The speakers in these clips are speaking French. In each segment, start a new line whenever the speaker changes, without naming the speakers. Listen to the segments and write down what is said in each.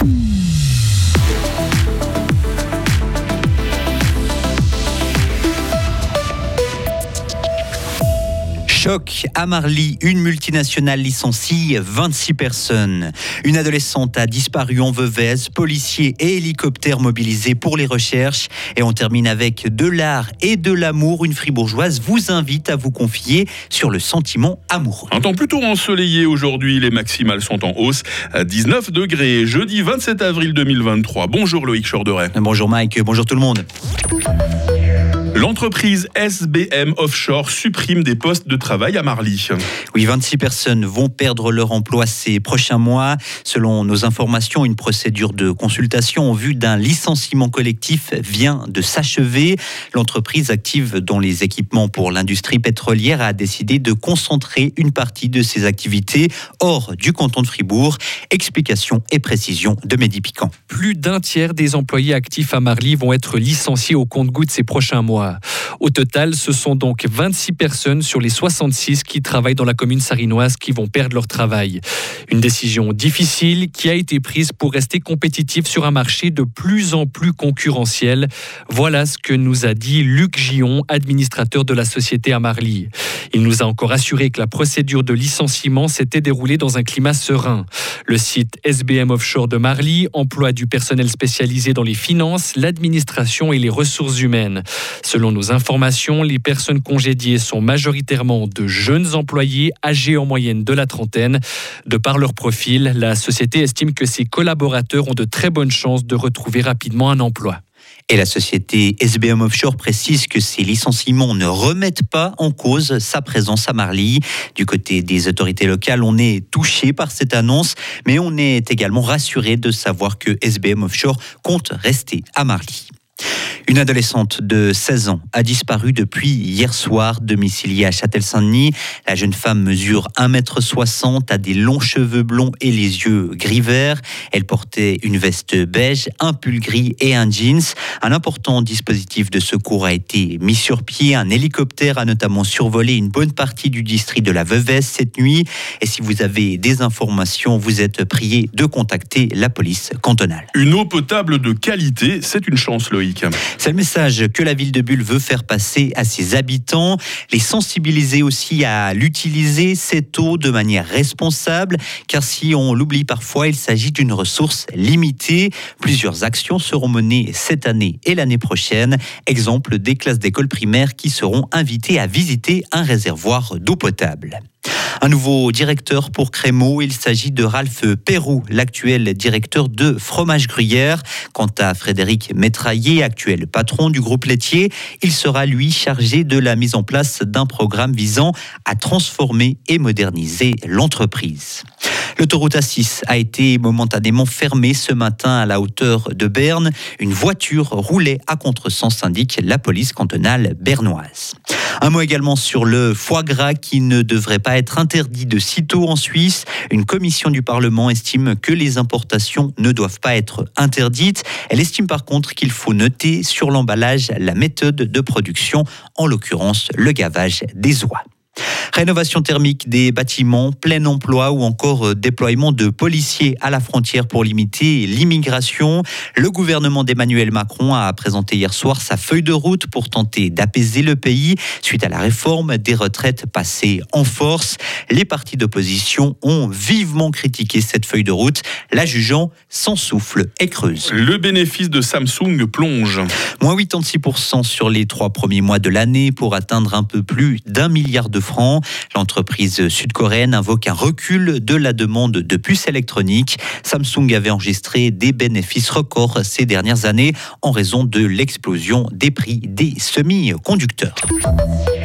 Mm. Choc à Marly, une multinationale licencie 26 personnes. Une adolescente a disparu en Veuvez, policiers et hélicoptères mobilisés pour les recherches. Et on termine avec de l'art et de l'amour. Une fribourgeoise vous invite à vous confier sur le sentiment amoureux.
Un temps plutôt ensoleillé aujourd'hui, les maximales sont en hausse à 19 degrés. Jeudi 27 avril 2023. Bonjour Loïc Chorderet.
Bonjour Mike, bonjour tout le monde.
L'entreprise SBM Offshore supprime des postes de travail à Marly.
Oui, 26 personnes vont perdre leur emploi ces prochains mois. Selon nos informations, une procédure de consultation en vue d'un licenciement collectif vient de s'achever. L'entreprise active dans les équipements pour l'industrie pétrolière a décidé de concentrer une partie de ses activités hors du canton de Fribourg. Explication et précision de Mehdi Piquant.
Plus d'un tiers des employés actifs à Marly vont être licenciés au compte-gouttes ces prochains mois. Au total, ce sont donc 26 personnes sur les 66 qui travaillent dans la commune sarinoise qui vont perdre leur travail. Une décision difficile qui a été prise pour rester compétitif sur un marché de plus en plus concurrentiel. Voilà ce que nous a dit Luc Gion, administrateur de la société à Marly. Il nous a encore assuré que la procédure de licenciement s'était déroulée dans un climat serein. Le site SBM Offshore de Marly emploie du personnel spécialisé dans les finances, l'administration et les ressources humaines. Selon nos informations, les personnes congédiées sont majoritairement de jeunes employés âgés en moyenne de la trentaine. De par leur profil, la société estime que ses collaborateurs ont de très bonnes chances de retrouver rapidement un emploi.
Et la société SBM Offshore précise que ces licenciements ne remettent pas en cause sa présence à Marly. Du côté des autorités locales, on est touché par cette annonce, mais on est également rassuré de savoir que SBM Offshore compte rester à Marly. Une adolescente de 16 ans a disparu depuis hier soir, domiciliée à Châtel-Saint-Denis. La jeune femme mesure 1m60, a des longs cheveux blonds et les yeux gris-verts. Elle portait une veste beige, un pull gris et un jeans. Un important dispositif de secours a été mis sur pied. Un hélicoptère a notamment survolé une bonne partie du district de la Veuvez cette nuit. Et si vous avez des informations, vous êtes prié de contacter la police cantonale.
Une eau potable de qualité, c'est une chance, Loïc.
C'est le message que la ville de Bulle veut faire passer à ses habitants, les sensibiliser aussi à l'utiliser, cette eau, de manière responsable, car si on l'oublie parfois, il s'agit d'une ressource limitée. Plusieurs actions seront menées cette année et l'année prochaine. Exemple des classes d'école primaire qui seront invitées à visiter un réservoir d'eau potable. Un nouveau directeur pour Crémeau, il s'agit de Ralph Perrou, l'actuel directeur de Fromage Gruyère. Quant à Frédéric Métraillé, actuel patron du groupe laitier, il sera lui chargé de la mise en place d'un programme visant à transformer et moderniser l'entreprise. L'autoroute A6 a été momentanément fermée ce matin à la hauteur de Berne. Une voiture roulait à contresens, indique la police cantonale bernoise. Un mot également sur le foie gras qui ne devrait pas être interdit de sitôt en Suisse. Une commission du Parlement estime que les importations ne doivent pas être interdites. Elle estime par contre qu'il faut noter sur l'emballage la méthode de production, en l'occurrence le gavage des oies. Rénovation thermique des bâtiments, plein emploi ou encore euh, déploiement de policiers à la frontière pour limiter l'immigration. Le gouvernement d'Emmanuel Macron a présenté hier soir sa feuille de route pour tenter d'apaiser le pays suite à la réforme des retraites passée en force. Les partis d'opposition ont vivement critiqué cette feuille de route, la jugeant sans souffle et creuse.
Le bénéfice de Samsung plonge.
Moins 86% sur les trois premiers mois de l'année pour atteindre un peu plus d'un milliard de francs. L'entreprise sud-coréenne invoque un recul de la demande de puces électroniques. Samsung avait enregistré des bénéfices records ces dernières années en raison de l'explosion des prix des semi-conducteurs.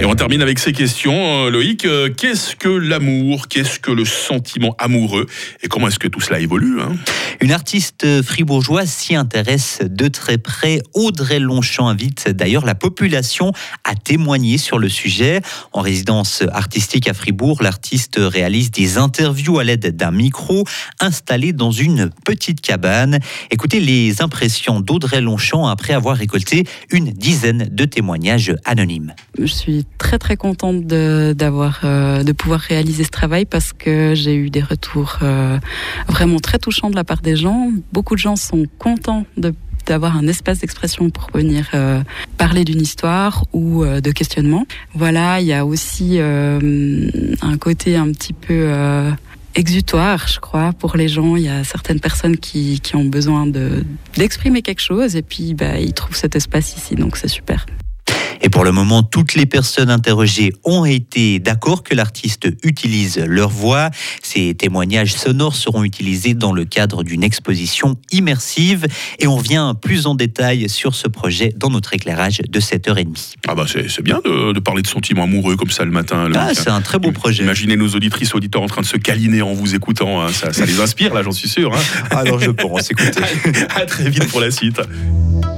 Et on termine avec ces questions. Euh, Loïc, euh, qu'est-ce que l'amour? Qu'est-ce que le sentiment amoureux? Et comment est-ce que tout cela évolue hein?
Une artiste fribourgeoise s'y intéresse de très près. Audrey Longchamp invite d'ailleurs la population à témoigner sur le sujet. En résidence artistique à Fribourg, l'artiste réalise des interviews à l'aide d'un micro installé dans une petite cabane. Écoutez les impressions d'Audrey Longchamp après avoir récolté une dizaine de témoignages anonymes.
Je suis très très contente de, d'avoir, euh, de pouvoir réaliser ce travail parce que j'ai eu des retours euh, vraiment très touchants de la part des gens. Beaucoup de gens sont contents de d'avoir un espace d'expression pour venir euh, parler d'une histoire ou euh, de questionnement. Voilà, il y a aussi euh, un côté un petit peu exutoire, je crois, pour les gens. Il y a certaines personnes qui, qui ont besoin de d'exprimer quelque chose et puis bah, ils trouvent cet espace ici, donc c'est super.
Et pour le moment, toutes les personnes interrogées ont été d'accord que l'artiste utilise leur voix. Ces témoignages sonores seront utilisés dans le cadre d'une exposition immersive. Et on vient plus en détail sur ce projet dans notre éclairage de 7h30.
Ah bah c'est bien de, de, parler de sentiments amoureux comme ça le matin.
ah, c'est un très beau projet.
Imaginez nos auditrices, auditeurs en train de se câliner en vous écoutant. Hein. Ça, ça, les inspire là, j'en suis sûr. Hein.
Alors je pense, écoutez.
à très vite pour la suite.